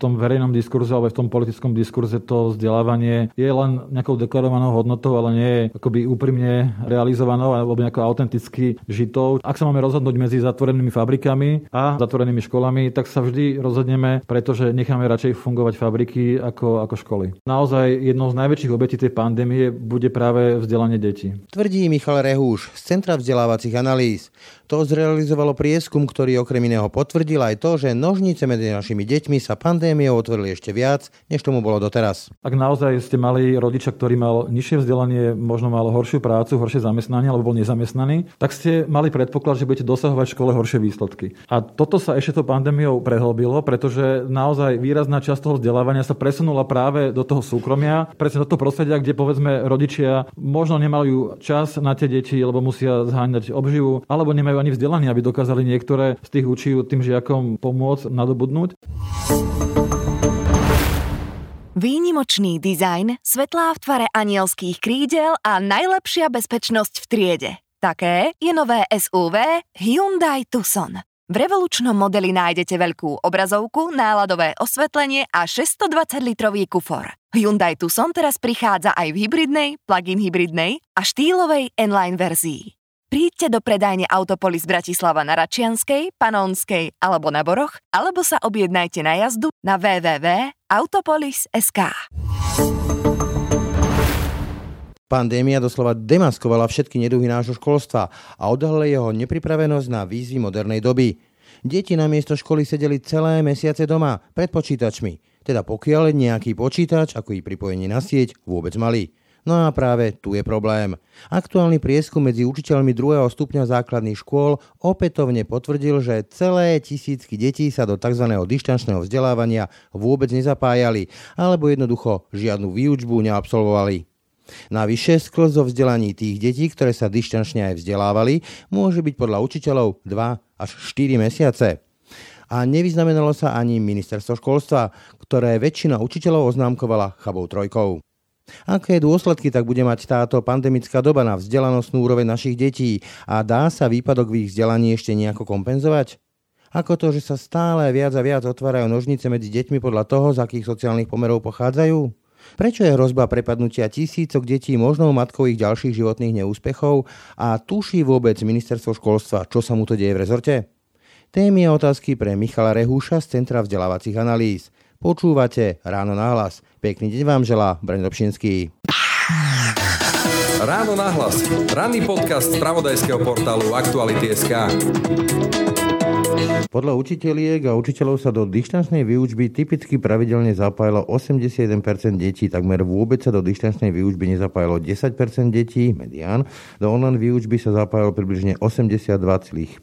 tom verejnom diskurze alebo v tom politickom diskurze to vzdelávanie je len nejakou deklarovanou hodnotou, ale nie je akoby úprimne realizovanou alebo nejako autenticky žitou. Ak sa máme rozhodnúť medzi zatvorenými fabrikami a zatvorenými školami, tak sa vždy rozhodneme, pretože necháme radšej fungovať fabriky ako, ako školy. Naozaj jednou z najväčších obetí tej pandémie bude práve vzdelanie detí. Tvrdí Michal Rehúš z Centra vzdelávacích analýz. To zrealizovalo prieskum, ktorý okrem iného potvrdil aj to, že nožnice medzi našimi deťmi sa pandémiou otvorili ešte viac, než tomu bolo doteraz. Ak naozaj ste mali rodiča, ktorý mal nižšie vzdelanie, možno mal horšiu prácu, horšie zamestnanie alebo bol nezamestnaný, tak ste mali predpoklad, že budete dosahovať v škole horšie výsledky. A toto sa ešte to pandémiou prehlbilo, pretože naozaj výrazná časť toho vzdelávania sa presunula práve do toho súkromia, presne do toho prostredia, kde povedzme rodičia možno nemajú čas na tie deti, lebo musia zháňať obživu, alebo nemajú ani vzdelaní, aby dokázali niektoré z tých učí tým žiakom pomôcť nadobudnúť. Výnimočný dizajn, svetlá v tvare anielských krídel a najlepšia bezpečnosť v triede. Také je nové SUV Hyundai Tucson. V revolučnom modeli nájdete veľkú obrazovku, náladové osvetlenie a 620-litrový kufor. Hyundai Tucson teraz prichádza aj v hybridnej, plug-in hybridnej a štýlovej N-Line verzii. Príďte do predajne Autopolis Bratislava na Račianskej, Panonskej alebo na Boroch, alebo sa objednajte na jazdu na www.autopolis.sk. Pandémia doslova demaskovala všetky neduhy nášho školstva a odhalila jeho nepripravenosť na výzvy modernej doby. Deti na miesto školy sedeli celé mesiace doma, pred počítačmi. Teda pokiaľ nejaký počítač, ako i pripojenie na sieť, vôbec mali. No a práve tu je problém. Aktuálny prieskum medzi učiteľmi druhého stupňa základných škôl opätovne potvrdil, že celé tisícky detí sa do tzv. dištančného vzdelávania vôbec nezapájali, alebo jednoducho žiadnu výučbu neabsolvovali. Navyše sklz zo vzdelaní tých detí, ktoré sa dištančne aj vzdelávali, môže byť podľa učiteľov 2 až 4 mesiace. A nevyznamenalo sa ani ministerstvo školstva, ktoré väčšina učiteľov oznámkovala chabou trojkou. Aké dôsledky tak bude mať táto pandemická doba na vzdelanostnú úroveň našich detí a dá sa výpadok v ich vzdelaní ešte nejako kompenzovať? Ako to, že sa stále viac a viac otvárajú nožnice medzi deťmi podľa toho, z akých sociálnych pomerov pochádzajú? Prečo je hrozba prepadnutia tisícok detí možnou matkou ich ďalších životných neúspechov a tuší vôbec ministerstvo školstva, čo sa mu to deje v rezorte? Témy a otázky pre Michala Rehúša z Centra vzdelávacích analýz. Počúvate Ráno na hlas. Pekný deň vám želá Breno Dobšinský. Ráno na hlas. Ranný podcast z pravodajského portálu Aktuality.sk. Podľa učiteľiek a učiteľov sa do dištančnej výučby typicky pravidelne zapájalo 81% detí, takmer vôbec sa do dištančnej výučby nezapájalo 10% detí, medián. Do online výučby sa zapájalo približne 82,5%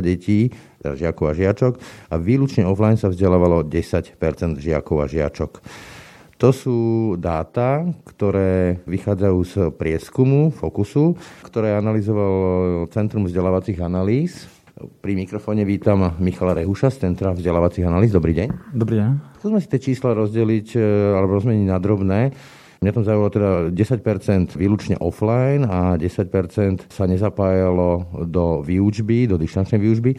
detí, teda žiakov a žiačok, a výlučne offline sa vzdelávalo 10% žiakov a žiačok. To sú dáta, ktoré vychádzajú z prieskumu, fokusu, ktoré analyzovalo Centrum vzdelávacích analýz pri mikrofóne vítam Michala Rehuša z Centra vzdelávacích analýz. Dobrý deň. Dobrý deň. Skúsme si tie čísla rozdeliť e, alebo rozmeniť na drobné. Mňa tam zaujalo teda 10% výlučne offline a 10% sa nezapájalo do výučby, do dištančnej výučby.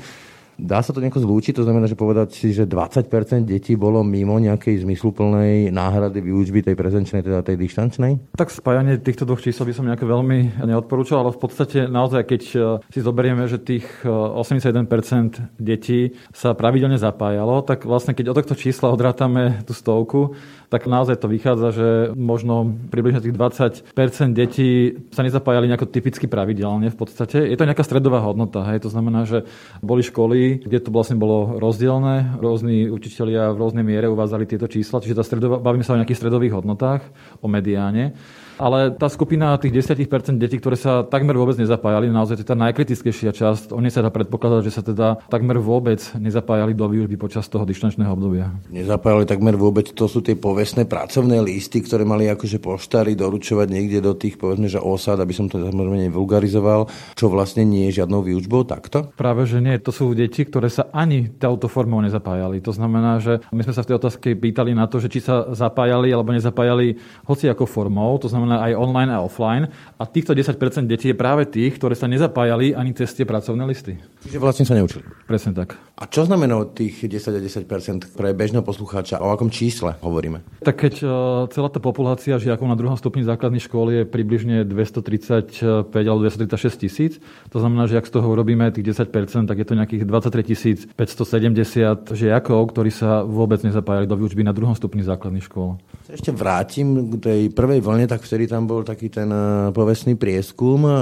Dá sa to nejako zlúčiť? To znamená, že povedať si, že 20% detí bolo mimo nejakej zmysluplnej náhrady výučby tej prezenčnej, teda tej dištančnej? Tak spájanie týchto dvoch čísel by som nejako veľmi neodporúčal, ale v podstate naozaj, keď e, si zoberieme, že tých 81% e, detí sa pravidelne zapájalo, tak vlastne keď od tohto čísla odrátame tú stovku, tak naozaj to vychádza, že možno približne tých 20% detí sa nezapájali nejako typicky pravidelne v podstate. Je to nejaká stredová hodnota. Hej? To znamená, že boli školy, kde to vlastne bolo rozdielne. Rôzni učitelia v rôznej miere uvádzali tieto čísla, čiže tá bavíme sa o nejakých stredových hodnotách, o mediáne. Ale tá skupina tých 10% detí, ktoré sa takmer vôbec nezapájali, naozaj to je tá najkritickejšia časť. Oni sa dá predpokladať, že sa teda takmer vôbec nezapájali do výučby počas toho dištančného obdobia. Nezapájali takmer vôbec, to sú tie povestné pracovné listy, ktoré mali akože poštári doručovať niekde do tých povedzme, že osad, aby som to samozrejme vulgarizoval, čo vlastne nie je žiadnou výučbou takto? Práve, že nie. To sú deti, ktoré sa ani touto formou nezapájali. To znamená, že my sme sa v tej otázke pýtali na to, že či sa zapájali alebo nezapájali hoci ako formou. To znamená, znamená aj online a offline. A týchto 10% detí je práve tých, ktoré sa nezapájali ani cez tie pracovné listy. Čiže vlastne sa neučili. Presne tak. A čo znamená tých 10 a 10% pre bežného poslucháča? O akom čísle hovoríme? Tak keď e, celá tá populácia žiakov na druhom stupni základných škôl je približne 235 alebo 236 tisíc, to znamená, že ak z toho urobíme tých 10%, tak je to nejakých 23 570 žiakov, ktorí sa vôbec nezapájali do výučby na druhom stupni základných škôl. Ešte vrátim k tej prvej vlne, tak vtedy tam bol taký ten e, povestný prieskum, e,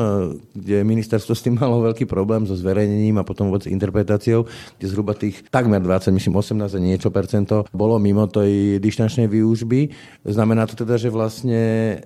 kde ministerstvo s tým malo veľký problém so zverejnením a potom vôbec interpretáciou, kde zhruba tých takmer 20, myslím 18 a niečo percento bolo mimo tej dištančnej výužby. Znamená to teda, že vlastne,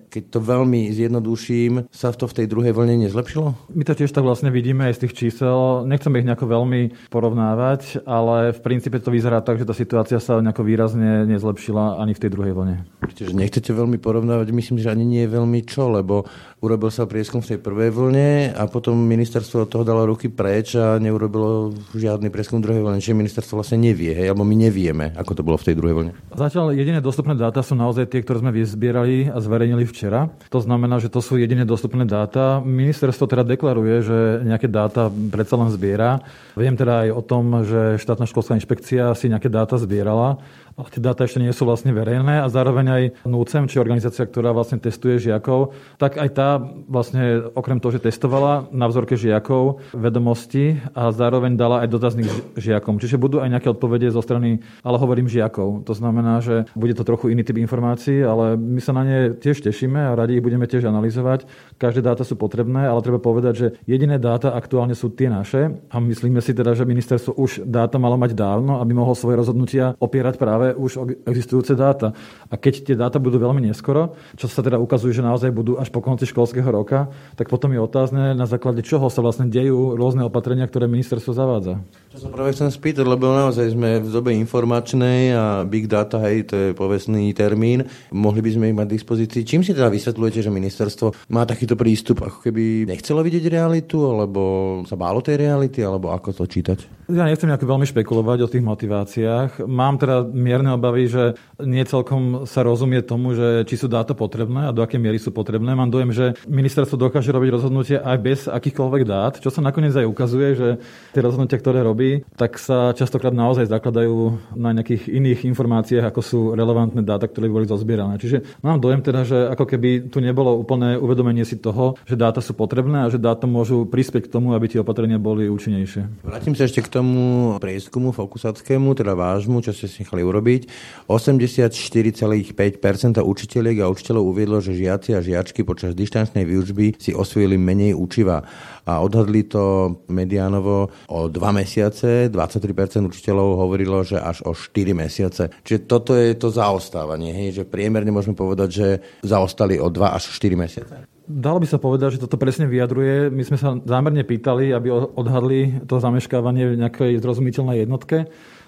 keď to veľmi zjednoduším, sa to v tej druhej vlne nezlepšilo? My to tiež tak vlastne vidíme aj z tých čísel. Nechcem ich nejako veľmi porovnávať, ale v princípe to vyzerá tak, že tá situácia sa nejako výrazne nezlepšila ani v tej druhej vlne. Čiže nechcete veľmi porovnávať, myslím, že ani nie je veľmi čo, lebo urobil sa prieskum v tej prvej vlne a potom ministerstvo od toho dalo ruky preč a neurobilo žiadny prieskum druhej vlne. Čiže ministerstvo vlastne nevie, hej, alebo my nevieme, ako to bolo v tej druhej vlne. Zatiaľ jediné dostupné dáta sú naozaj tie, ktoré sme vyzbierali a zverejnili včera. To znamená, že to sú jediné dostupné dáta. Ministerstvo teda deklaruje, že nejaké dáta predsa len zbiera. Viem teda aj o tom, že štátna školská inšpekcia si nejaké dáta zbierala tie dáta ešte nie sú vlastne verejné a zároveň aj NUCEM, či organizácia, ktorá vlastne testuje žiakov, tak aj tá vlastne okrem toho, že testovala na vzorke žiakov vedomosti a zároveň dala aj dotazník žiakom. Čiže budú aj nejaké odpovede zo strany, ale hovorím žiakov. To znamená, že bude to trochu iný typ informácií, ale my sa na ne tiež tešíme a radi ich budeme tiež analyzovať. Každé dáta sú potrebné, ale treba povedať, že jediné dáta aktuálne sú tie naše a myslíme si teda, že ministerstvo už dáta malo mať dávno, aby mohlo svoje rozhodnutia opierať práve už existujúce dáta. A keď tie dáta budú veľmi neskoro, čo sa teda ukazuje, že naozaj budú až po konci školského roka, tak potom je otázne, na základe čoho sa vlastne dejú rôzne opatrenia, ktoré ministerstvo zavádza. Čo sa práve chcem spýtať, lebo naozaj sme v dobe informačnej a big data, hej, to je povestný termín, mohli by sme ich mať v dispozícii. Čím si teda vysvetľujete, že ministerstvo má takýto prístup, ako keby nechcelo vidieť realitu, alebo sa bálo tej reality, alebo ako to čítať? Ja nechcem nejako veľmi špekulovať o tých motiváciách. Mám teda mierne obavy, že nie celkom sa rozumie tomu, že či sú dáta potrebné a do akej miery sú potrebné. Mám dojem, že ministerstvo dokáže robiť rozhodnutie aj bez akýchkoľvek dát, čo sa nakoniec aj ukazuje, že tie rozhodnutia, ktoré robí, tak sa častokrát naozaj zakladajú na nejakých iných informáciách, ako sú relevantné dáta, ktoré boli zozbierané. Čiže mám dojem teda, že ako keby tu nebolo úplné uvedomenie si toho, že dáta sú potrebné a že dáta môžu prispieť k tomu, aby tie opatrenia boli účinnejšie. Vrátim sa ešte k tomu prieskumu fokusackému, teda vášmu, čo ste si nechali urobiť. 84,5% učiteľiek a učiteľov uviedlo, že žiaci a žiačky počas dištančnej výučby si osvojili menej učiva a odhadli to mediánovo o dva mesiace. 23% učiteľov hovorilo, že až o 4 mesiace. Čiže toto je to zaostávanie, hej? že priemerne môžeme povedať, že zaostali o 2 až 4 mesiace. Dalo by sa povedať, že toto presne vyjadruje. My sme sa zámerne pýtali, aby odhadli to zameškávanie v nejakej zrozumiteľnej jednotke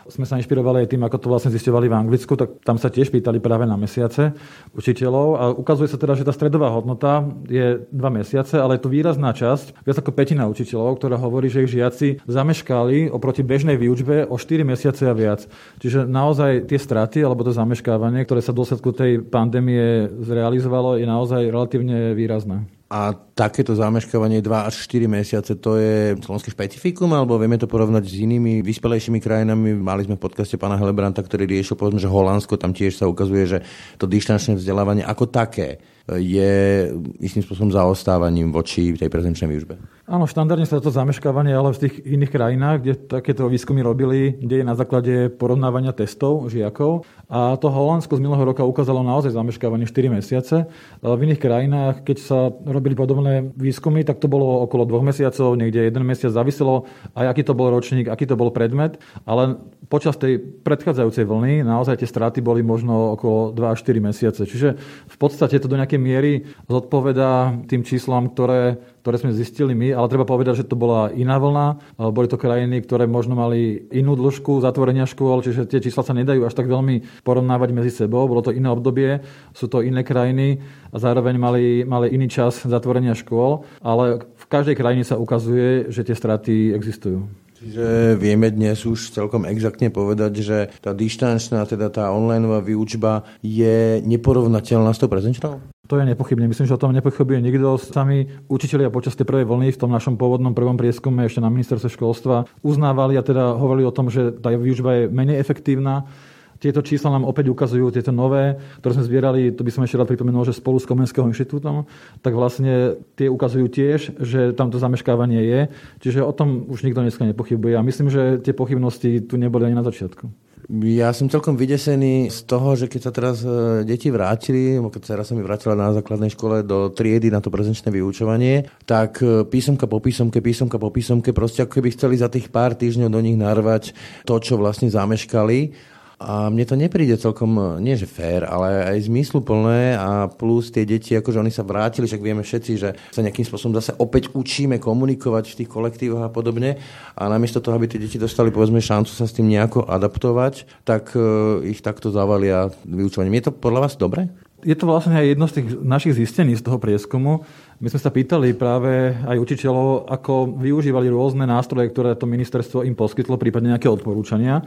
sme sa inšpirovali aj tým, ako to vlastne zistovali v Anglicku, tak tam sa tiež pýtali práve na mesiace učiteľov a ukazuje sa teda, že tá stredová hodnota je dva mesiace, ale je to výrazná časť, viac ako petina učiteľov, ktorá hovorí, že ich žiaci zameškali oproti bežnej výučbe o 4 mesiace a viac. Čiže naozaj tie straty alebo to zameškávanie, ktoré sa v dôsledku tej pandémie zrealizovalo, je naozaj relatívne výrazné. A takéto zameškávanie 2 až 4 mesiace, to je slovenské špecifikum, alebo vieme to porovnať s inými vyspelejšími krajinami? Mali sme v podcaste pána Helebranta, ktorý riešil, povedzme, že Holandsko, tam tiež sa ukazuje, že to dištančné vzdelávanie ako také je istým spôsobom zaostávaním voči tej prezenčnej výužbe. Áno, štandardne sa to zameškávanie, ale v tých iných krajinách, kde takéto výskumy robili, kde je na základe porovnávania testov žiakov. A to Holandsko z minulého roka ukázalo naozaj zameškávanie 4 mesiace. V iných krajinách, keď sa robili podobné výskumy, tak to bolo okolo dvoch mesiacov, niekde jeden mesiac záviselo aj aký to bol ročník, aký to bol predmet, ale počas tej predchádzajúcej vlny naozaj tie straty boli možno okolo 2 až 4 mesiace. Čiže v podstate to do nejakej miery zodpovedá tým číslam, ktoré ktoré sme zistili my, ale treba povedať, že to bola iná vlna. Boli to krajiny, ktoré možno mali inú dĺžku zatvorenia škôl, čiže tie čísla sa nedajú až tak veľmi porovnávať medzi sebou. Bolo to iné obdobie, sú to iné krajiny a zároveň mali, mali iný čas zatvorenia škôl, ale v každej krajine sa ukazuje, že tie straty existujú. Čiže vieme dnes už celkom exaktne povedať, že tá dištančná, teda tá online výučba je neporovnateľná s tou prezenčnou? To je nepochybne. Myslím, že o tom nepochybuje nikto. Sami učiteľia počas tej prvej vlny v tom našom pôvodnom prvom prieskume ešte na ministerstve školstva uznávali a teda hovorili o tom, že tá výučba je menej efektívna tieto čísla nám opäť ukazujú, tieto nové, ktoré sme zbierali, to by som ešte rád pripomenul, že spolu s Komenského inštitútom, tak vlastne tie ukazujú tiež, že tamto zameškávanie je. Čiže o tom už nikto dneska nepochybuje. A myslím, že tie pochybnosti tu neboli ani na začiatku. Ja som celkom vydesený z toho, že keď sa teraz e, deti vrátili, keď sa raz sa mi vrátila na základnej škole do triedy na to prezenčné vyučovanie, tak e, písomka po písomke, písomka po písomke, proste ako keby chceli za tých pár týždňov do nich narvať to, čo vlastne zameškali a mne to nepríde celkom, nie že fér, ale aj zmysluplné a plus tie deti, akože oni sa vrátili, však vieme všetci, že sa nejakým spôsobom zase opäť učíme komunikovať v tých kolektívoch a podobne a namiesto toho, aby tie deti dostali povedzme šancu sa s tým nejako adaptovať, tak uh, ich takto zavalia vyučovaním. Je to podľa vás dobre? Je to vlastne aj jedno z tých našich zistení z toho prieskumu. My sme sa pýtali práve aj učiteľov, ako využívali rôzne nástroje, ktoré to ministerstvo im poskytlo, prípadne nejaké odporúčania.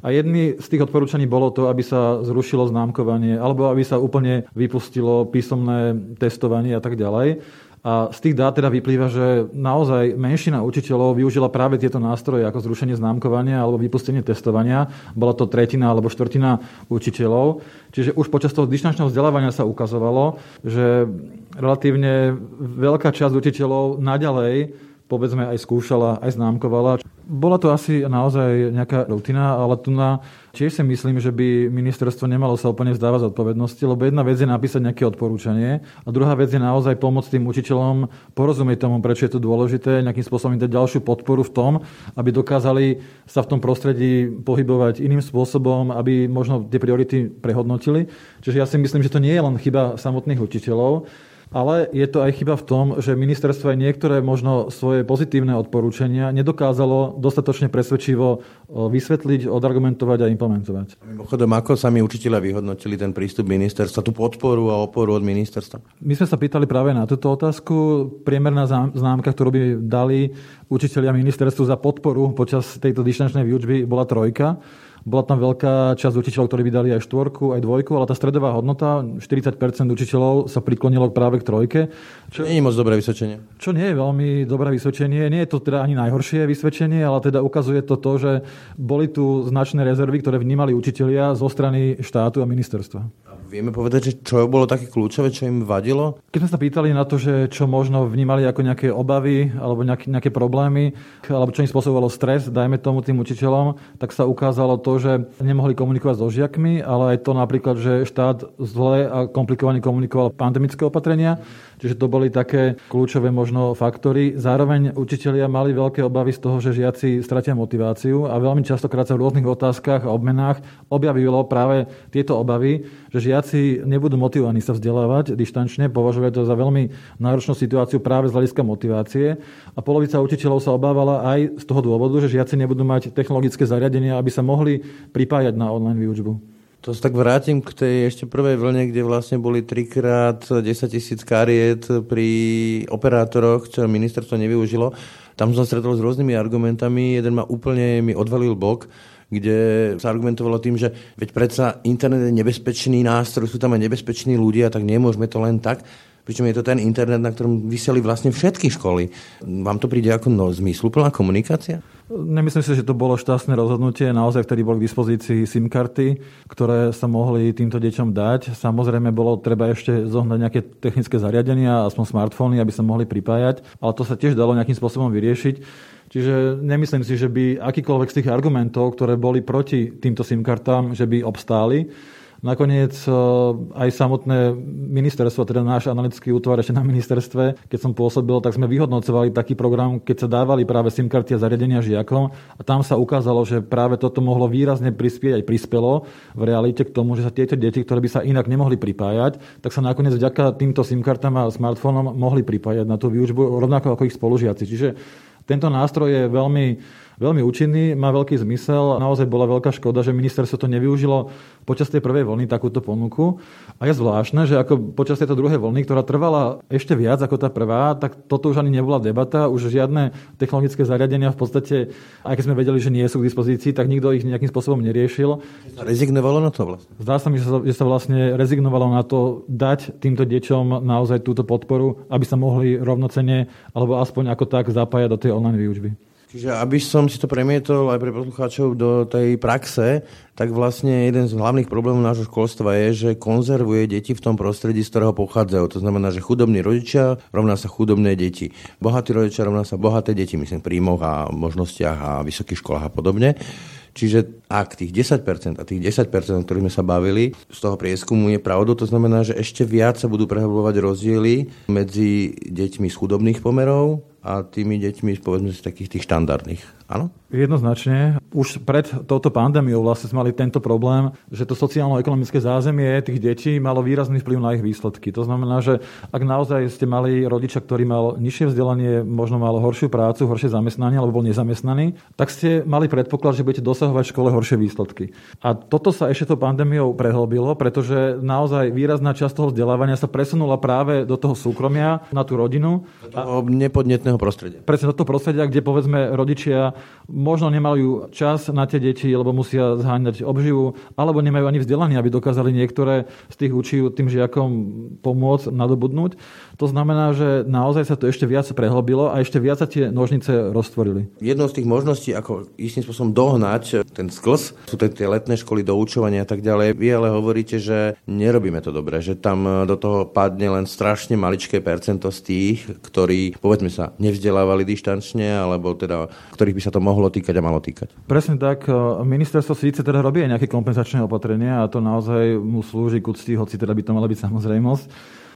A jedný z tých odporúčaní bolo to, aby sa zrušilo známkovanie alebo aby sa úplne vypustilo písomné testovanie a tak ďalej. A z tých dát teda vyplýva, že naozaj menšina učiteľov využila práve tieto nástroje ako zrušenie známkovania alebo vypustenie testovania. Bola to tretina alebo štvrtina učiteľov. Čiže už počas toho dištančného vzdelávania sa ukazovalo, že relatívne veľká časť učiteľov naďalej povedzme aj skúšala, aj známkovala. Bola to asi naozaj nejaká rutina, ale tu na tiež si myslím, že by ministerstvo nemalo sa úplne vzdávať zodpovednosti, lebo jedna vec je napísať nejaké odporúčanie a druhá vec je naozaj pomôcť tým učiteľom porozumieť tomu, prečo je to dôležité, nejakým spôsobom dať ďalšiu podporu v tom, aby dokázali sa v tom prostredí pohybovať iným spôsobom, aby možno tie priority prehodnotili. Čiže ja si myslím, že to nie je len chyba samotných učiteľov, ale je to aj chyba v tom, že ministerstvo aj niektoré možno svoje pozitívne odporúčania nedokázalo dostatočne presvedčivo vysvetliť, odargumentovať a implementovať. Mimochodom, ako sami učiteľa vyhodnotili ten prístup ministerstva, tú podporu a oporu od ministerstva? My sme sa pýtali práve na túto otázku. Priemerná známka, ktorú by dali učiteľia ministerstvu za podporu počas tejto dištančnej výučby, bola trojka. Bola tam veľká časť učiteľov, ktorí by dali aj štvorku, aj dvojku, ale tá stredová hodnota, 40% učiteľov sa priklonilo práve k trojke. Čo nie je moc dobré vysvedčenie. Čo nie je veľmi dobré vysvedčenie. Nie je to teda ani najhoršie vysvedčenie, ale teda ukazuje to to, že boli tu značné rezervy, ktoré vnímali učitelia zo strany štátu a ministerstva. Vieme povedať, že čo bolo také kľúčové, čo im vadilo? Keď sme sa pýtali na to, že čo možno vnímali ako nejaké obavy alebo nejaké, nejaké problémy, alebo čo im spôsobovalo stres, dajme tomu tým učiteľom, tak sa ukázalo to, že nemohli komunikovať so žiakmi, ale aj to napríklad, že štát zle a komplikovane komunikoval pandemické opatrenia. Čiže to boli také kľúčové možno faktory. Zároveň učitelia mali veľké obavy z toho, že žiaci stratia motiváciu a veľmi častokrát sa v rôznych otázkach a obmenách objavilo práve tieto obavy, že žiaci nebudú motivovaní sa vzdelávať dištančne, považujú to za veľmi náročnú situáciu práve z hľadiska motivácie. A polovica učiteľov sa obávala aj z toho dôvodu, že žiaci nebudú mať technologické zariadenia, aby sa mohli pripájať na online výučbu. To sa tak vrátim k tej ešte prvej vlne, kde vlastne boli trikrát 10 tisíc kariet pri operátoroch, čo ministerstvo nevyužilo. Tam som stretol s rôznymi argumentami. Jeden ma úplne mi odvalil bok, kde sa argumentovalo tým, že veď predsa internet je nebezpečný nástroj, sú tam aj nebezpeční ľudia, tak nemôžeme to len tak. Pričom je to ten internet, na ktorom vyseli vlastne všetky školy. Vám to príde ako no, zmysluplná komunikácia? Nemyslím si, že to bolo šťastné rozhodnutie. Naozaj vtedy boli k dispozícii SIM karty, ktoré sa mohli týmto deťom dať. Samozrejme bolo treba ešte zohnať nejaké technické zariadenia, aspoň smartfóny, aby sa mohli pripájať, ale to sa tiež dalo nejakým spôsobom vyriešiť. Čiže nemyslím si, že by akýkoľvek z tých argumentov, ktoré boli proti týmto SIM kartám, že by obstáli. Nakoniec e, aj samotné ministerstvo, teda náš analytický útvar ešte na ministerstve, keď som pôsobil, tak sme vyhodnocovali taký program, keď sa dávali práve SIM karty a zariadenia žiakom a tam sa ukázalo, že práve toto mohlo výrazne prispieť aj prispelo v realite k tomu, že sa tieto deti, ktoré by sa inak nemohli pripájať, tak sa nakoniec vďaka týmto SIM kartám a smartfónom mohli pripájať na tú výučbu rovnako ako ich spolužiaci. Čiže tento nástroj je veľmi veľmi účinný, má veľký zmysel. Naozaj bola veľká škoda, že ministerstvo to nevyužilo počas tej prvej vlny takúto ponuku. A je zvláštne, že ako počas tejto druhej vlny, ktorá trvala ešte viac ako tá prvá, tak toto už ani nebola debata, už žiadne technologické zariadenia v podstate, aj keď sme vedeli, že nie sú k dispozícii, tak nikto ich nejakým spôsobom neriešil. Rezignovalo na to vlastne? Zdá sa mi, že sa, že sa vlastne rezignovalo na to dať týmto deťom naozaj túto podporu, aby sa mohli rovnocene alebo aspoň ako tak zapájať do tej online výučby. Čiže aby som si to premietol aj pre poslucháčov do tej praxe, tak vlastne jeden z hlavných problémov nášho školstva je, že konzervuje deti v tom prostredí, z ktorého pochádzajú. To znamená, že chudobní rodičia rovná sa chudobné deti. Bohatí rodičia rovná sa bohaté deti, myslím, príjmoch a možnostiach a vysokých školách a podobne. Čiže ak tých 10% a tých 10%, o ktorých sme sa bavili, z toho prieskumu je pravdou, to znamená, že ešte viac sa budú prehlbovať rozdiely medzi deťmi z chudobných pomerov a tými deťmi, povedzme si, takých tých štandardných. Áno? Jednoznačne. Už pred touto pandémiou vlastne sme mali tento problém, že to sociálno-ekonomické zázemie tých detí malo výrazný vplyv na ich výsledky. To znamená, že ak naozaj ste mali rodiča, ktorý mal nižšie vzdelanie, možno mal horšiu prácu, horšie zamestnanie alebo bol nezamestnaný, tak ste mali predpoklad, že budete dosahovať v škole horšie výsledky. A toto sa ešte to pandémiou prehlbilo, pretože naozaj výrazná časť toho vzdelávania sa presunula práve do toho súkromia, na tú rodinu. Do toho nepodnetného prostredia. Presne do toho prostredia, kde povedzme rodičia možno nemajú čas na tie deti, lebo musia zháňať obživu, alebo nemajú ani vzdelanie, aby dokázali niektoré z tých učí tým žiakom pomôcť nadobudnúť. To znamená, že naozaj sa to ešte viac prehlbilo a ešte viac sa tie nožnice roztvorili. Jednou z tých možností, ako istým spôsobom dohnať ten sklz, sú tie letné školy doučovania a tak ďalej. Vy ale hovoríte, že nerobíme to dobre, že tam do toho padne len strašne maličké percento z tých, ktorí, povedzme sa, nevzdelávali dištančne, alebo teda, ktorých by sa to mohlo týkať a malo týkať. Presne tak. Ministerstvo síce teda robí aj nejaké kompenzačné opatrenia a to naozaj mu slúži k úcti, hoci teda by to mala byť samozrejmosť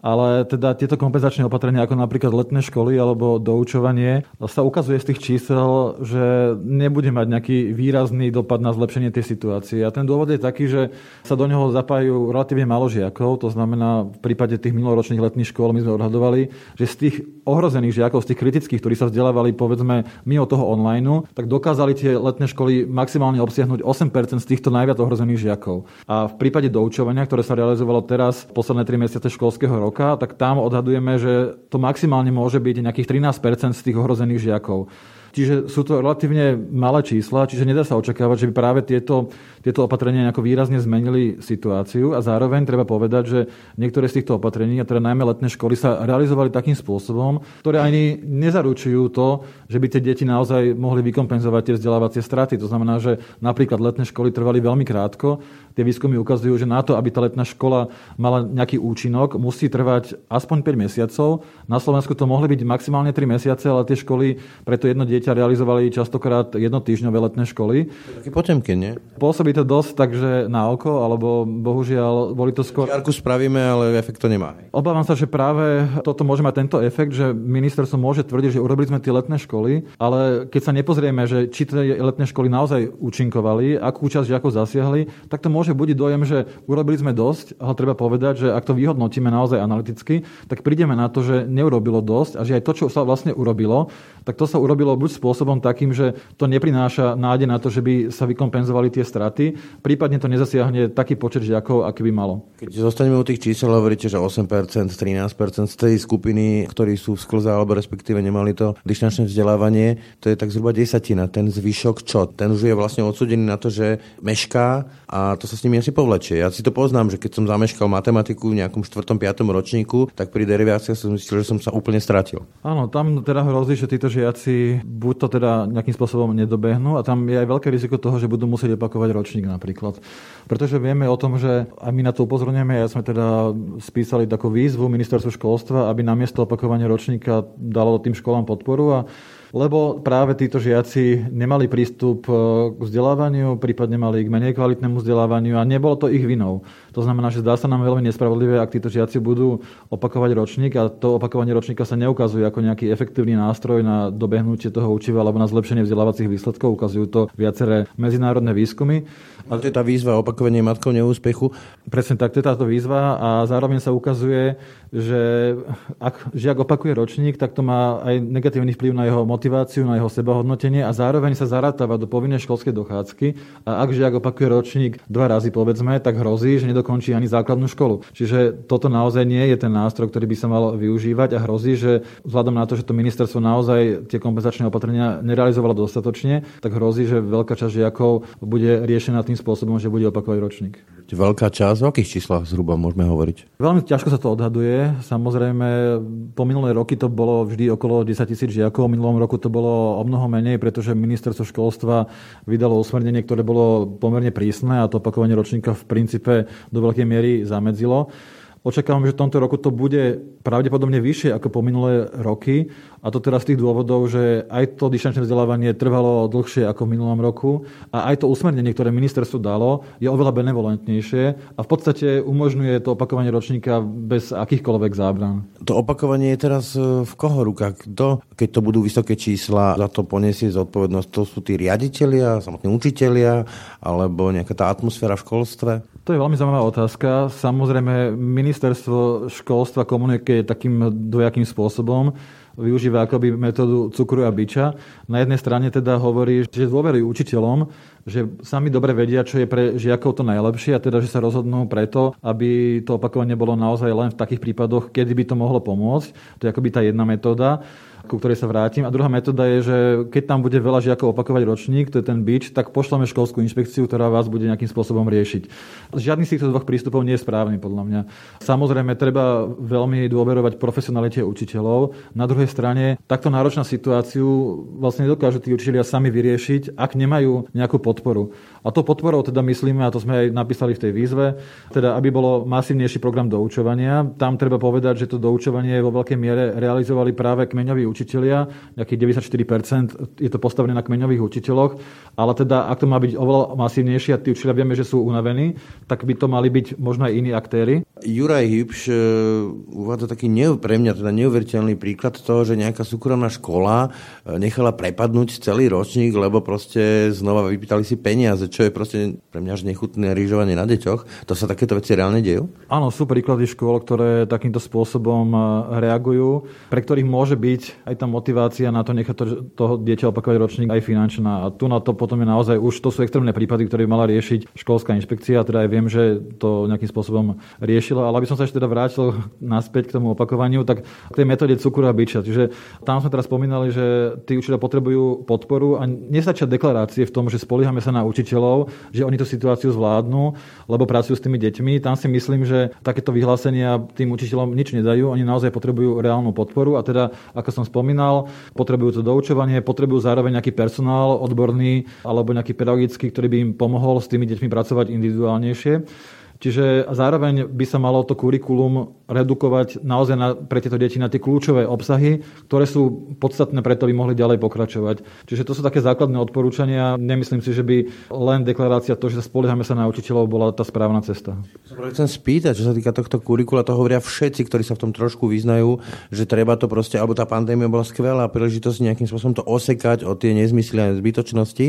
ale teda tieto kompenzačné opatrenia, ako napríklad letné školy alebo doučovanie, sa ukazuje z tých čísel, že nebude mať nejaký výrazný dopad na zlepšenie tej situácie. A ten dôvod je taký, že sa do neho zapájajú relatívne málo žiakov, to znamená v prípade tých minuloročných letných škôl my sme odhadovali, že z tých ohrozených žiakov, z tých kritických, ktorí sa vzdelávali povedzme mimo toho online, tak dokázali tie letné školy maximálne obsiahnuť 8% z týchto najviac ohrozených žiakov. A v prípade doučovania, ktoré sa realizovalo teraz posledné 3 mesiace školského roka, roka, tak tam odhadujeme, že to maximálne môže byť nejakých 13 z tých ohrozených žiakov. Čiže sú to relatívne malé čísla, čiže nedá sa očakávať, že by práve tieto, tieto opatrenia nejako výrazne zmenili situáciu a zároveň treba povedať, že niektoré z týchto opatrení, a teda najmä letné školy, sa realizovali takým spôsobom, ktoré ani nezaručujú to, že by tie deti naozaj mohli vykompenzovať tie vzdelávacie straty. To znamená, že napríklad letné školy trvali veľmi krátko. Tie výskumy ukazujú, že na to, aby tá letná škola mala nejaký účinok, musí trvať aspoň 5 mesiacov. Na Slovensku to mohli byť maximálne 3 mesiace, ale tie školy preto jedno dieťa realizovali častokrát jednotýždňové letné školy. Také potemky, nie? Pôsobí to dosť takže na oko, alebo bohužiaľ boli to skôr... Jarku spravíme, ale efekt to nemá. Obávam sa, že práve toto môže mať tento efekt, že ministerstvo môže tvrdiť, že urobili sme tie letné školy, ale keď sa nepozrieme, že či tie letné školy naozaj účinkovali, akú časť žiakov zasiahli, tak to môže budiť dojem, že urobili sme dosť, ale treba povedať, že ak to vyhodnotíme naozaj analyticky, tak prídeme na to, že neurobilo dosť a že aj to, čo sa vlastne urobilo, tak to sa urobilo buď spôsobom takým, že to neprináša nádej na to, že by sa vykompenzovali tie straty, prípadne to nezasiahne taký počet žiakov, aký by malo. Keď zostaneme u tých čísel, hovoríte, že 8%, 13% z tej skupiny, ktorí sú v sklze alebo respektíve nemali to dištančné vzdelávanie, to je tak zhruba desatina. Ten zvyšok čo? Ten už je vlastne odsudený na to, že mešká a to sa s nimi asi povlečie. Ja si to poznám, že keď som zameškal matematiku v nejakom 4. 5. ročníku, tak pri deriváciách som myslel, že som sa úplne stratil. Áno, tam teda hrozí, že títo žiaci buď to teda nejakým spôsobom nedobehnú a tam je aj veľké riziko toho, že budú musieť opakovať ročník napríklad. Pretože vieme o tom, že aj my na to upozorňujeme, ja sme teda spísali takú výzvu ministerstvu školstva, aby namiesto opakovania ročníka dalo tým školám podporu a lebo práve títo žiaci nemali prístup e, k vzdelávaniu, prípadne mali k menej kvalitnému vzdelávaniu a nebolo to ich vinou. To znamená, že zdá sa nám veľmi nespravodlivé, ak títo žiaci budú opakovať ročník a to opakovanie ročníka sa neukazuje ako nejaký efektívny nástroj na dobehnutie toho učiva alebo na zlepšenie vzdelávacích výsledkov. Ukazujú to viaceré medzinárodné výskumy. A to je tá výzva opakovanie matkou neúspechu? Presne tak, to je táto výzva a zároveň sa ukazuje, že ak žiak opakuje ročník, tak to má aj negatívny vplyv na jeho motiváciu na jeho sebahodnotenie a zároveň sa zarátava do povinnej školskej dochádzky a ak žiak opakuje ročník dva razy povedzme, tak hrozí, že nedokončí ani základnú školu. Čiže toto naozaj nie je ten nástroj, ktorý by sa mal využívať a hrozí, že vzhľadom na to, že to ministerstvo naozaj tie kompenzačné opatrenia nerealizovalo dostatočne, tak hrozí, že veľká časť žiakov bude riešená tým spôsobom, že bude opakovať ročník. Veľká časť, o akých číslach zhruba môžeme hovoriť? Veľmi ťažko sa to odhaduje. Samozrejme, po minulé roky to bolo vždy okolo 10 tisíc žiakov, minulom roku to bolo o mnoho menej, pretože ministerstvo školstva vydalo usmernenie, ktoré bolo pomerne prísne a to opakovanie ročníka v princípe do veľkej miery zamedzilo. Očakávam, že v tomto roku to bude pravdepodobne vyššie ako po minulé roky. A to teraz z tých dôvodov, že aj to dištančné vzdelávanie trvalo dlhšie ako v minulom roku a aj to usmernenie, ktoré ministerstvo dalo, je oveľa benevolentnejšie a v podstate umožňuje to opakovanie ročníka bez akýchkoľvek zábran. To opakovanie je teraz e, v koho rukách? Kto, keď to budú vysoké čísla, za to poniesie zodpovednosť? To sú tí riaditeľia, samotní učitelia alebo nejaká tá atmosféra v školstve? To je veľmi zaujímavá otázka. Samozrejme, ministerstvo školstva komunikuje takým dvojakým spôsobom. Využíva akoby metódu cukru a biča. Na jednej strane teda hovorí, že dôverujú učiteľom, že sami dobre vedia, čo je pre žiakov to najlepšie a teda, že sa rozhodnú preto, aby to opakovanie bolo naozaj len v takých prípadoch, kedy by to mohlo pomôcť. To je akoby tá jedna metóda ku ktorej sa vrátim. A druhá metóda je, že keď tam bude veľa žiakov opakovať ročník, to je ten bič, tak pošleme školskú inšpekciu, ktorá vás bude nejakým spôsobom riešiť. Žiadny z týchto dvoch prístupov nie je správny, podľa mňa. Samozrejme, treba veľmi dôverovať profesionalite učiteľov. Na druhej strane, takto náročná situáciu vlastne nedokážu tí učiteľia sami vyriešiť, ak nemajú nejakú podporu. A to podporou teda myslíme, a to sme aj napísali v tej výzve, teda aby bolo masívnejší program doučovania. Tam treba povedať, že to doučovanie vo veľkej miere realizovali práve kmeňoví učitelia, nejakých 94% je to postavené na kmeňových učiteľoch, ale teda ak to má byť oveľa masívnejšie a tí učiteľia vieme, že sú unavení, tak by to mali byť možno aj iní aktéry. Juraj Hybš e, uvádza taký ne, pre mňa teda neuveriteľný príklad toho, že nejaká súkromná škola e, nechala prepadnúť celý ročník, lebo proste znova vypýtali si peniaze čo je proste pre mňa až nechutné rýžovanie na deťoch. To sa takéto veci reálne dejú? Áno, sú príklady škôl, ktoré takýmto spôsobom e, reagujú, pre ktorých môže byť aj tá motivácia na to nechať to, toho dieťa opakovať ročník aj finančná. A tu na to potom je naozaj už, to sú extrémne prípady, ktoré by mala riešiť školská inšpekcia, teda aj viem, že to nejakým spôsobom riešila, ale aby som sa ešte teda vrátil naspäť k tomu opakovaniu, tak k tej metóde cukru a biča. Čiže tam sme teraz spomínali, že tí učiteľia potrebujú podporu a nestačia deklarácie v tom, že spoliehame sa na učiteľov, že oni tú situáciu zvládnu, lebo pracujú s tými deťmi. Tam si myslím, že takéto vyhlásenia tým učiteľom nič nedajú. Oni naozaj potrebujú reálnu podporu a teda, ako som spomínal, potrebujú to doučovanie, potrebujú zároveň nejaký personál odborný alebo nejaký pedagogický, ktorý by im pomohol s tými deťmi pracovať individuálnejšie. Čiže zároveň by sa malo to kurikulum redukovať naozaj na, pre tieto deti na tie kľúčové obsahy, ktoré sú podstatné preto, aby mohli ďalej pokračovať. Čiže to sú také základné odporúčania. Nemyslím si, že by len deklarácia to, že spoliehame sa na učiteľov, bola tá správna cesta. Chcem spýtať, čo sa týka tohto kurikula, to hovoria všetci, ktorí sa v tom trošku vyznajú, že treba to proste, alebo tá pandémia bola skvelá príležitosť nejakým spôsobom to osekať o tie nezmysly zbytočnosti.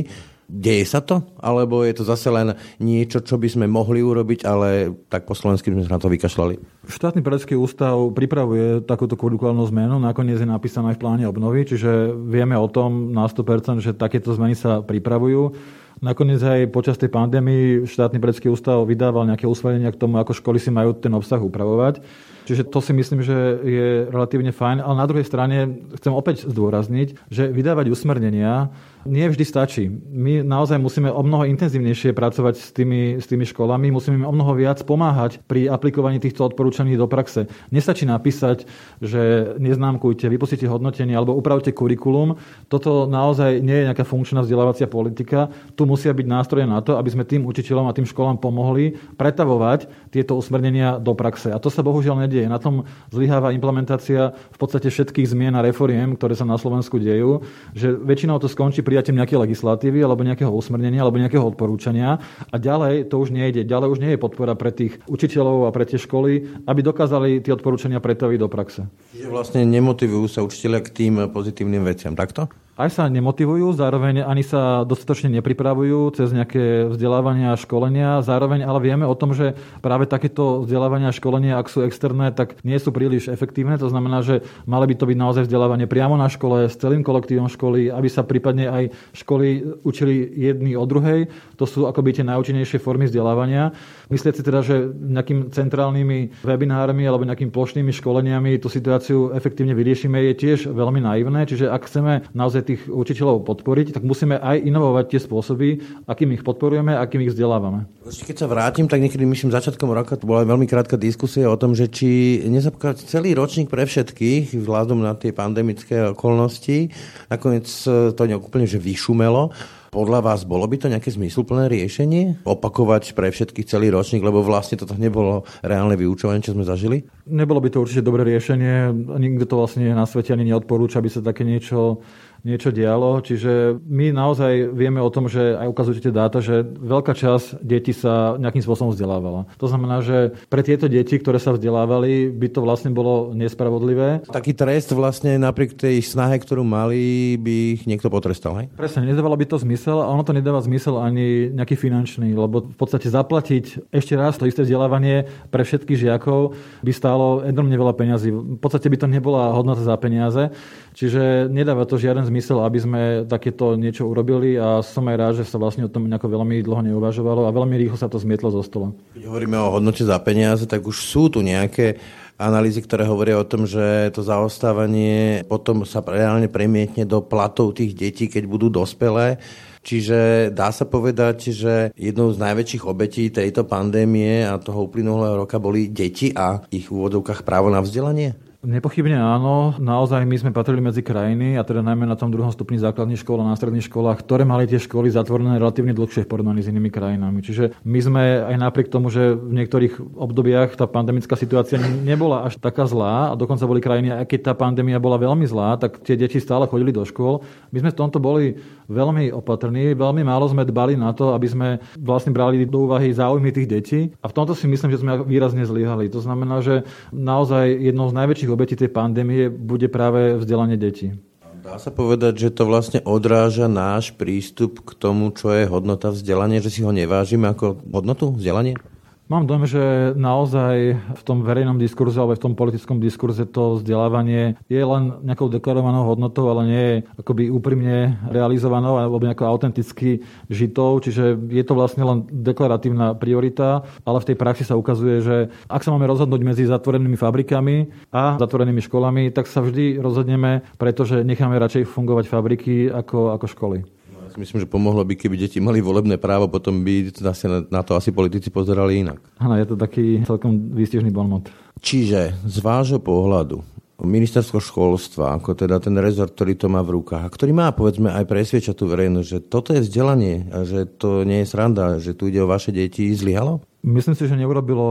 Deje sa to? Alebo je to zase len niečo, čo by sme mohli urobiť, ale tak po slovensky sme sa na to vykašľali? Štátny pedagogický ústav pripravuje takúto kurikulárnu zmenu, nakoniec je napísaná aj v pláne obnovy, čiže vieme o tom na 100%, že takéto zmeny sa pripravujú. Nakoniec aj počas tej pandémii štátny pedagogický ústav vydával nejaké usmerenia k tomu, ako školy si majú ten obsah upravovať. Čiže to si myslím, že je relatívne fajn. Ale na druhej strane chcem opäť zdôrazniť, že vydávať usmernenia nie vždy stačí. My naozaj musíme o mnoho intenzívnejšie pracovať s tými, s tými školami, musíme im o mnoho viac pomáhať pri aplikovaní týchto odporúčaní do praxe. Nestačí napísať, že neznámkujte, vypustite hodnotenie alebo upravte kurikulum. Toto naozaj nie je nejaká funkčná vzdelávacia politika. Tu musia byť nástroje na to, aby sme tým učiteľom a tým školám pomohli pretavovať tieto usmernenia do praxe. A to sa bohužiaľ nedieje. Na tom zlyháva implementácia v podstate všetkých zmien a reforiem, ktoré sa na Slovensku dejú, že väčšinou to skončí pri prijatím nejakej legislatívy alebo nejakého usmernenia alebo nejakého odporúčania a ďalej to už nejde. Ďalej už nie je podpora pre tých učiteľov a pre tie školy, aby dokázali tie odporúčania pretaviť do praxe. Čiže vlastne nemotivujú sa učiteľia k tým pozitívnym veciam, takto? Aj sa nemotivujú, zároveň ani sa dostatočne nepripravujú cez nejaké vzdelávania a školenia. Zároveň ale vieme o tom, že práve takéto vzdelávania a školenia, ak sú externé, tak nie sú príliš efektívne. To znamená, že mali by to byť naozaj vzdelávanie priamo na škole s celým kolektívom školy, aby sa prípadne aj školy učili jedny o druhej. To sú akoby tie najúčinnejšie formy vzdelávania. Myslieť si teda, že nejakým centrálnymi webinármi alebo nejakými plošnými školeniami tú situáciu efektívne vyriešime, je tiež veľmi naivné. Čiže ak chceme naozaj tých učiteľov podporiť, tak musíme aj inovovať tie spôsoby, akým ich podporujeme, akým ich vzdelávame. Ešte keď sa vrátim, tak niekedy myslím začiatkom roka to bola veľmi krátka diskusia o tom, že či nezapokať celý ročník pre všetkých vzhľadom na tie pandemické okolnosti. Nakoniec to úplne že vyšumelo. Podľa vás bolo by to nejaké zmysluplné riešenie? Opakovať pre všetkých celý ročník, lebo vlastne toto nebolo reálne vyučovanie, čo sme zažili? Nebolo by to určite dobré riešenie. Nikto to vlastne na svete ani neodporúča, aby sa také niečo niečo dialo. Čiže my naozaj vieme o tom, že aj ukazujú tie dáta, že veľká časť detí sa nejakým spôsobom vzdelávala. To znamená, že pre tieto deti, ktoré sa vzdelávali, by to vlastne bolo nespravodlivé. Taký trest vlastne napriek tej snahe, ktorú mali, by ich niekto potrestal, hej? Presne, nedávalo by to zmysel a ono to nedáva zmysel ani nejaký finančný, lebo v podstate zaplatiť ešte raz to isté vzdelávanie pre všetkých žiakov by stálo enormne veľa peňazí. V podstate by to nebola hodnota za peniaze, čiže nedáva to žiaden zmysel aby sme takéto niečo urobili a som aj rád, že sa vlastne o tom nejako veľmi dlho neuvažovalo a veľmi rýchlo sa to zmietlo zo stola. Keď hovoríme o hodnote za peniaze, tak už sú tu nejaké analýzy, ktoré hovoria o tom, že to zaostávanie potom sa reálne premietne do platov tých detí, keď budú dospelé. Čiže dá sa povedať, že jednou z najväčších obetí tejto pandémie a toho uplynulého roka boli deti a ich úvodovkách právo na vzdelanie? Nepochybne áno. Naozaj my sme patrili medzi krajiny, a teda najmä na tom druhom stupni základných škôl a na stredných školách, ktoré mali tie školy zatvorené relatívne dlhšie v porovnaní s inými krajinami. Čiže my sme aj napriek tomu, že v niektorých obdobiach tá pandemická situácia nebola až taká zlá, a dokonca boli krajiny, aj keď tá pandémia bola veľmi zlá, tak tie deti stále chodili do škôl. My sme v tomto boli veľmi opatrní, veľmi málo sme dbali na to, aby sme vlastne brali do úvahy záujmy tých detí. A v tomto si myslím, že sme výrazne zlyhali. To znamená, že naozaj jednou z najväčších najväčších obetí tej pandémie bude práve vzdelanie detí. Dá sa povedať, že to vlastne odráža náš prístup k tomu, čo je hodnota vzdelania, že si ho nevážime ako hodnotu vzdelanie? Mám dojem, že naozaj v tom verejnom diskurze alebo v tom politickom diskurze to vzdelávanie je len nejakou deklarovanou hodnotou, ale nie je akoby úprimne realizovanou alebo nejako autenticky žitou. Čiže je to vlastne len deklaratívna priorita, ale v tej praxi sa ukazuje, že ak sa máme rozhodnúť medzi zatvorenými fabrikami a zatvorenými školami, tak sa vždy rozhodneme, pretože necháme radšej fungovať fabriky ako, ako školy myslím, že pomohlo by, keby deti mali volebné právo, potom by zase na to asi politici pozerali inak. Áno, je to taký celkom výstižný bonmot. Čiže z vášho pohľadu, ministerstvo školstva, ako teda ten rezort, ktorý to má v rukách a ktorý má, povedzme, aj presviečať tú verejnosť, že toto je vzdelanie a že to nie je sranda, že tu ide o vaše deti, zlyhalo? Myslím si, že neurobilo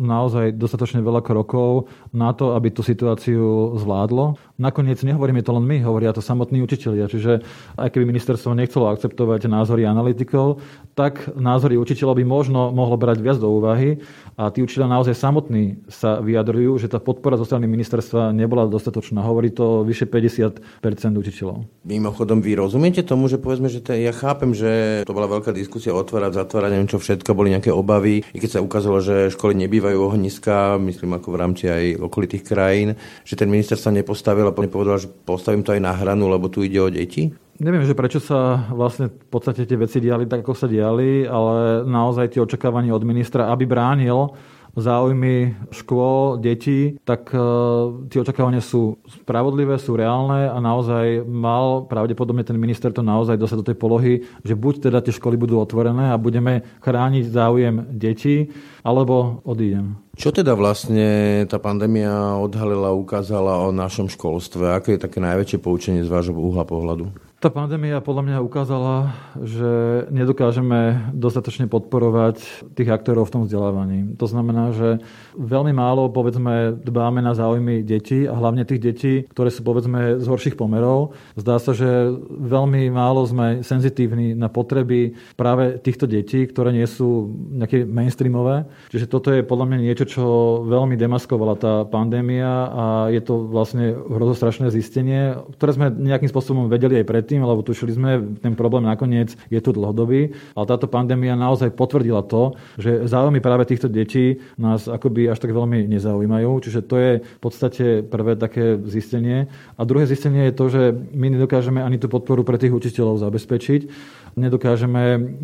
naozaj dostatočne veľa krokov na to, aby tú situáciu zvládlo. Nakoniec nehovoríme to len my, hovoria to samotní učitelia. Čiže aj keby ministerstvo nechcelo akceptovať názory analytikov, tak názory učiteľov by možno mohlo brať viac do úvahy a tí učiteľia naozaj samotní sa vyjadrujú, že tá podpora zo strany ministerstva nebola dostatočná. Hovorí to vyše 50 učiteľov. Mimochodom, vy rozumiete tomu, že povedzme, že to, ja chápem, že to bola veľká diskusia otvárať, zatvárať, neviem čo všetko, boli nejaké obavy, i keď sa ukázalo, že školy nebývajú ohniska, myslím ako v rámci aj okolitých krajín, že ten minister sa nepostavil a povedal, že postavím to aj na hranu, lebo tu ide o deti? Neviem, že prečo sa vlastne v podstate tie veci diali tak, ako sa diali, ale naozaj tie očakávania od ministra, aby bránil záujmy škôl, detí, tak e, tie očakávania sú spravodlivé, sú reálne a naozaj mal pravdepodobne ten minister to naozaj dostať do tej polohy, že buď teda tie školy budú otvorené a budeme chrániť záujem detí, alebo odídem. Čo teda vlastne tá pandémia odhalila, ukázala o našom školstve? Aké je také najväčšie poučenie z vášho uhla pohľadu? Tá pandémia podľa mňa ukázala, že nedokážeme dostatočne podporovať tých aktérov v tom vzdelávaní. To znamená, že veľmi málo, povedzme, dbáme na záujmy detí a hlavne tých detí, ktoré sú, povedzme, z horších pomerov. Zdá sa, že veľmi málo sme senzitívni na potreby práve týchto detí, ktoré nie sú nejaké mainstreamové. Čiže toto je podľa mňa niečo, čo veľmi demaskovala tá pandémia a je to vlastne hrozostrašné zistenie, ktoré sme nejakým spôsobom vedeli aj predtým predtým, lebo tušili sme, ten problém nakoniec je tu dlhodobý, ale táto pandémia naozaj potvrdila to, že záujmy práve týchto detí nás akoby až tak veľmi nezaujímajú. Čiže to je v podstate prvé také zistenie. A druhé zistenie je to, že my nedokážeme ani tú podporu pre tých učiteľov zabezpečiť nedokážeme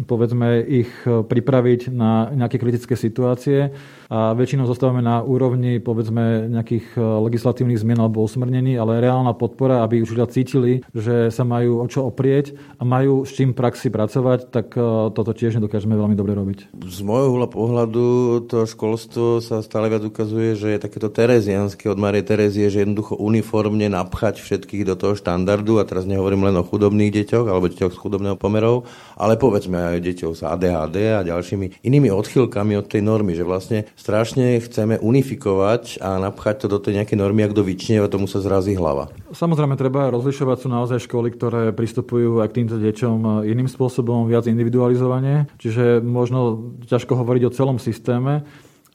povedzme ich pripraviť na nejaké kritické situácie a väčšinou zostávame na úrovni povedzme nejakých legislatívnych zmien alebo usmrnení, ale reálna podpora, aby učiteľia cítili, že sa majú o čo oprieť a majú s čím praxi pracovať, tak e, toto tiež nedokážeme veľmi dobre robiť. Z môjho pohľadu to školstvo sa stále viac ukazuje, že je takéto terezianské od Marie Terezie, že jednoducho uniformne napchať všetkých do toho štandardu a teraz nehovorím len o chudobných deťoch alebo deťoch z chudobného pomerov, ale povedzme aj deťov s ADHD a ďalšími inými odchylkami od tej normy, že vlastne strašne chceme unifikovať a napchať to do tej nejakej normy, ak do vyčnieva, tomu sa zrazí hlava. Samozrejme, treba rozlišovať, sú naozaj školy, ktoré pristupujú aj k týmto deťom iným spôsobom, viac individualizovane, čiže možno ťažko hovoriť o celom systéme,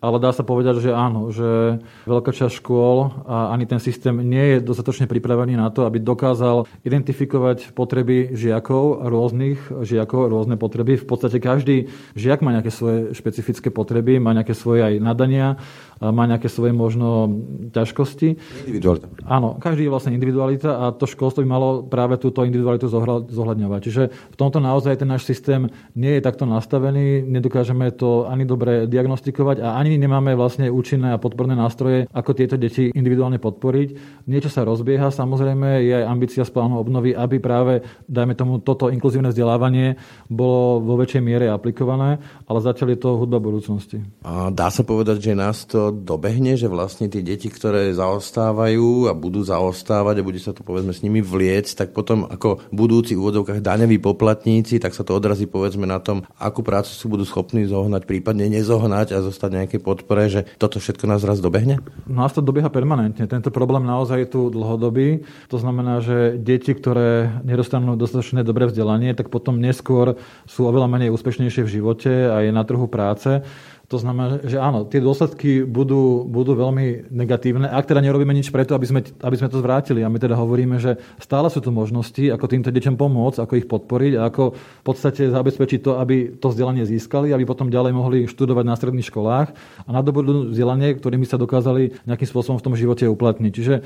ale dá sa povedať, že áno, že veľká časť škôl a ani ten systém nie je dostatočne pripravený na to, aby dokázal identifikovať potreby žiakov, rôznych žiakov, rôzne potreby. V podstate každý žiak má nejaké svoje špecifické potreby, má nejaké svoje aj nadania, má nejaké svoje možno ťažkosti. Individualita. Áno, každý je vlastne individualita a to školstvo by malo práve túto individualitu zohľadňovať. Čiže v tomto naozaj ten náš systém nie je takto nastavený, nedokážeme to ani dobre diagnostikovať a ani nemáme vlastne účinné a podporné nástroje, ako tieto deti individuálne podporiť. Niečo sa rozbieha, samozrejme je aj ambícia z plánu obnovy, aby práve, dajme tomu, toto inkluzívne vzdelávanie bolo vo väčšej miere aplikované, ale zatiaľ je to hudba budúcnosti. A dá sa povedať, že nás to dobehne, že vlastne tie deti, ktoré zaostávajú a budú zaostávať a bude sa to povedzme s nimi vliecť, tak potom ako budúci úvodovkách daňoví poplatníci, tak sa to odrazí povedzme na tom, akú prácu sú budú schopní zohnať, prípadne nezohnať a zostať nejaké podpore, že toto všetko nás raz dobehne? Nás to dobieha permanentne. Tento problém naozaj je tu dlhodobý. To znamená, že deti, ktoré nedostanú dostatočné dobré vzdelanie, tak potom neskôr sú oveľa menej úspešnejšie v živote a je na trhu práce. To znamená, že áno, tie dôsledky budú, budú veľmi negatívne, ak teda nerobíme nič preto, aby sme, aby sme to zvrátili. A my teda hovoríme, že stále sú tu možnosti, ako týmto deťom pomôcť, ako ich podporiť a ako v podstate zabezpečiť to, aby to vzdelanie získali, aby potom ďalej mohli študovať na stredných školách a nadobudnú vzdelanie, ktorými sa dokázali nejakým spôsobom v tom živote uplatniť. Čiže e,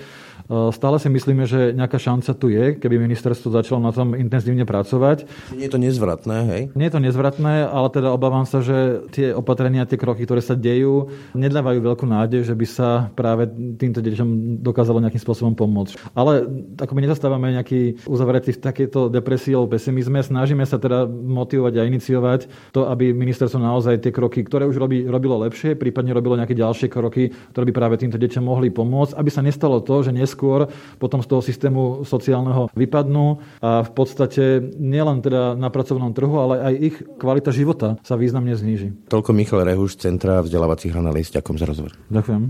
stále si myslíme, že nejaká šanca tu je, keby ministerstvo začalo na tom intenzívne pracovať. Nie je to nezvratné, hej? Nie je to nezvratné, ale teda obávam sa, že tie opatrenia, tie kroky, ktoré sa dejú, nedávajú veľkú nádej, že by sa práve týmto deťom dokázalo nejakým spôsobom pomôcť. Ale ako my nezastávame nejaký uzavretý v takéto depresii alebo pesimizme, snažíme sa teda motivovať a iniciovať to, aby ministerstvo naozaj tie kroky, ktoré už robí, robilo lepšie, prípadne robilo nejaké ďalšie kroky, ktoré by práve týmto deťom mohli pomôcť, aby sa nestalo to, že neskôr potom z toho systému sociálneho vypadnú a v podstate nielen teda na pracovnom trhu, ale aj ich kvalita života sa významne zníži. Toľko Michal Rehu už Centra vzdelávacích analýz. Ďakujem za rozhovor. Ďakujem.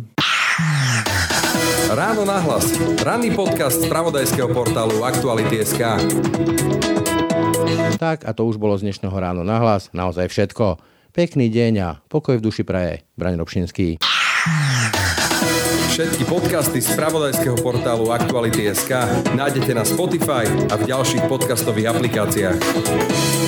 Ráno nahlas. Ranný podcast z pravodajského portálu Aktuality.sk Tak a to už bolo z dnešného Ráno nahlas. Naozaj všetko. Pekný deň a pokoj v duši praje. Braň Robšinský. Všetky podcasty z pravodajského portálu Aktuality.sk nájdete na Spotify a v ďalších podcastových aplikáciách.